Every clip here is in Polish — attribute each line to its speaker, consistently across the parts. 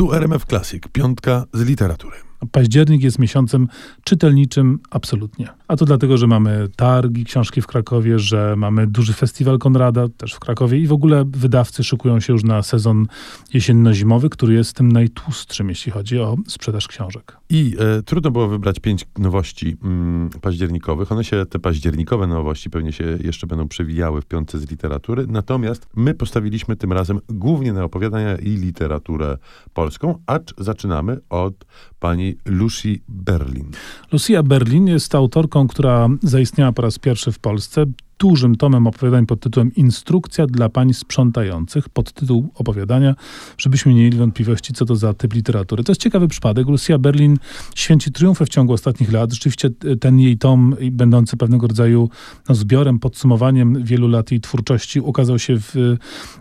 Speaker 1: Tu RMF Classic, piątka z literatury.
Speaker 2: Październik jest miesiącem czytelniczym absolutnie. A to dlatego, że mamy targi książki w Krakowie, że mamy duży festiwal Konrada też w Krakowie i w ogóle wydawcy szykują się już na sezon jesienno-zimowy, który jest tym najtłustszym, jeśli chodzi o sprzedaż książek.
Speaker 1: I e, trudno było wybrać pięć nowości mm, październikowych. One się, te październikowe nowości pewnie się jeszcze będą przewijały w piątce z literatury. Natomiast my postawiliśmy tym razem głównie na opowiadania i literaturę polską, acz zaczynamy od pani Lucy Berlin.
Speaker 2: Lucia Berlin jest autorką, która zaistniała po raz pierwszy w Polsce dużym tomem opowiadań pod tytułem Instrukcja dla pań sprzątających, podtytuł opowiadania, żebyśmy nie mieli wątpliwości, co to za typ literatury. To jest ciekawy przypadek. Lucia Berlin święci triumfy w ciągu ostatnich lat. Rzeczywiście ten jej tom, będący pewnego rodzaju no, zbiorem, podsumowaniem wielu lat jej twórczości, ukazał się w,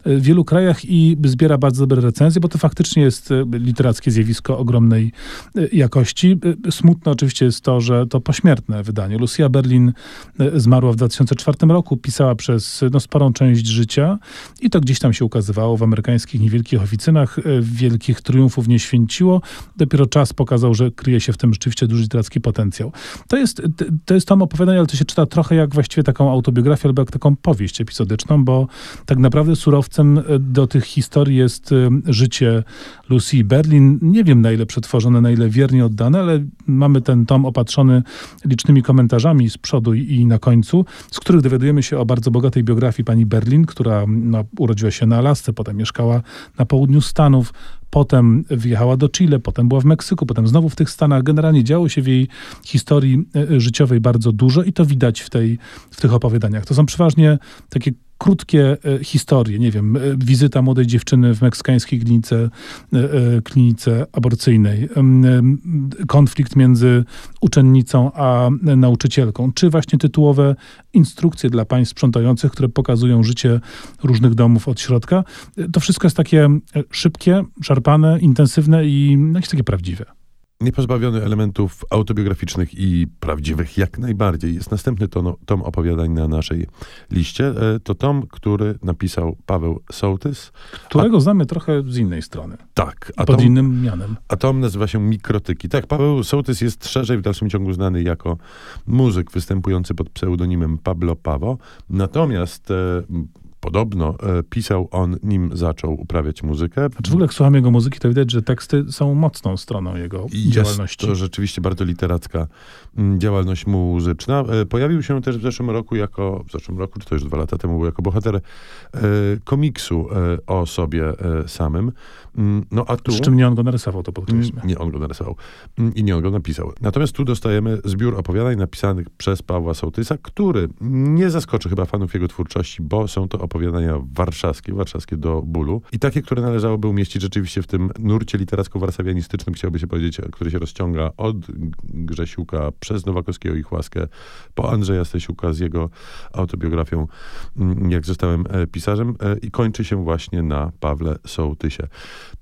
Speaker 2: w wielu krajach i zbiera bardzo dobre recenzje, bo to faktycznie jest e, literackie zjawisko ogromnej e, jakości. E, smutne oczywiście jest to, że to pośmiertne wydanie. Lucia Berlin zmarła w 2004 roku, pisała przez no, sporą część życia i to gdzieś tam się ukazywało w amerykańskich niewielkich oficynach. E, wielkich triumfów nie święciło. Dopiero czas pokazał, że kryje się w tym rzeczywiście duży literacki potencjał. To jest, to jest tom opowiadania, ale to się czyta trochę jak właściwie taką autobiografię albo jak taką powieść epizodyczną, bo tak naprawdę surowcem e, do tych historii jest e, życie Lucy Berlin. Nie wiem na ile przetworzone, na ile wiernie oddane, ale mamy ten tom opatrzony licznymi komentarzami z przodu i na końcu, z których dowiadujemy dowiadujemy się o bardzo bogatej biografii pani Berlin, która no, urodziła się na Alasce, potem mieszkała na południu Stanów, potem wyjechała do Chile, potem była w Meksyku, potem znowu w tych Stanach. Generalnie działo się w jej historii e, życiowej bardzo dużo i to widać w, tej, w tych opowiadaniach. To są przeważnie takie krótkie e, historie, nie wiem, e, wizyta młodej dziewczyny w meksykańskiej klinice, e, klinice aborcyjnej, konflikt między uczennicą a nauczycielką, czy właśnie tytułowe instrukcje dla państw sprzątających, które pokazują życie różnych domów od środka. To wszystko jest takie szybkie, szarpane, intensywne i no, jakieś takie prawdziwe
Speaker 1: niepozbawiony elementów autobiograficznych i prawdziwych jak najbardziej. Jest następny tom, tom opowiadań na naszej liście. E, to tom, który napisał Paweł Sołtys.
Speaker 2: Którego a, znamy trochę z innej strony.
Speaker 1: Tak.
Speaker 2: A pod tom, innym mianem.
Speaker 1: A tom nazywa się Mikrotyki. Tak, Paweł Sołtys jest szerzej w dalszym ciągu znany jako muzyk występujący pod pseudonimem Pablo Pawo. Natomiast e, Podobno e, pisał on, nim zaczął uprawiać muzykę.
Speaker 2: Znaczy w ogóle jak słucham jego muzyki, to widać, że teksty są mocną stroną jego
Speaker 1: I
Speaker 2: działalności.
Speaker 1: Jest to rzeczywiście bardzo literacka mm, działalność muzyczna. E, pojawił się też w zeszłym roku jako, w zeszłym roku, czy to już dwa lata temu, jako bohater e, komiksu o sobie samym.
Speaker 2: Mm, no a tu... Z czym nie on go narysował, to podkreślmy.
Speaker 1: Nie on go narysował. Mm, I nie on go napisał. Natomiast tu dostajemy zbiór opowiadań napisanych przez Pawła Sołtysa, który nie zaskoczy chyba fanów jego twórczości, bo są to opowiadania warszawskie, warszawskie do bólu i takie, które należałoby umieścić rzeczywiście w tym nurcie literacko-warszawianistycznym, chciałoby się powiedzieć, który się rozciąga od Grzesiuka przez Nowakowskiego i Chłaskę po Andrzeja Stasiuka z jego autobiografią mm, Jak zostałem e, pisarzem e, i kończy się właśnie na Pawle Sołtysie.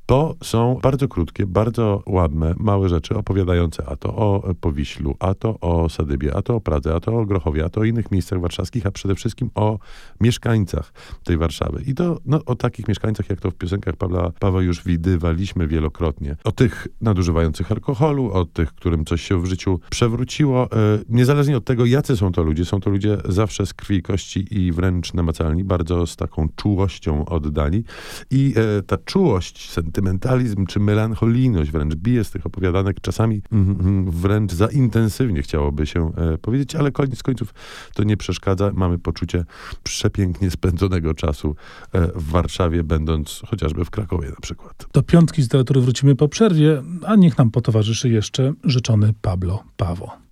Speaker 1: To są bardzo krótkie, bardzo ładne, małe rzeczy opowiadające a to o Powiślu, a to o Sadybie, a to o Pradze, a to o Grochowie, a to o innych miejscach warszawskich, a przede wszystkim o mieszkańcach tej Warszawy. I to no, o takich mieszkańcach, jak to w piosenkach Pawła, Pawła już widywaliśmy wielokrotnie. O tych nadużywających alkoholu, o tych, którym coś się w życiu przewróciło. E, niezależnie od tego, jacy są to ludzie, są to ludzie zawsze z krwi i kości i wręcz namacalni, bardzo z taką czułością oddani. I e, ta czułość, sentyment sentymentalizm czy melancholijność wręcz bije z tych opowiadanek, czasami mm, wręcz za intensywnie chciałoby się e, powiedzieć, ale koniec końców to nie przeszkadza. Mamy poczucie przepięknie spędzonego czasu e, w Warszawie, będąc chociażby w Krakowie na przykład.
Speaker 2: Do piątki z literatury wrócimy po przerwie, a niech nam potowarzyszy jeszcze rzeczony Pablo Pawo.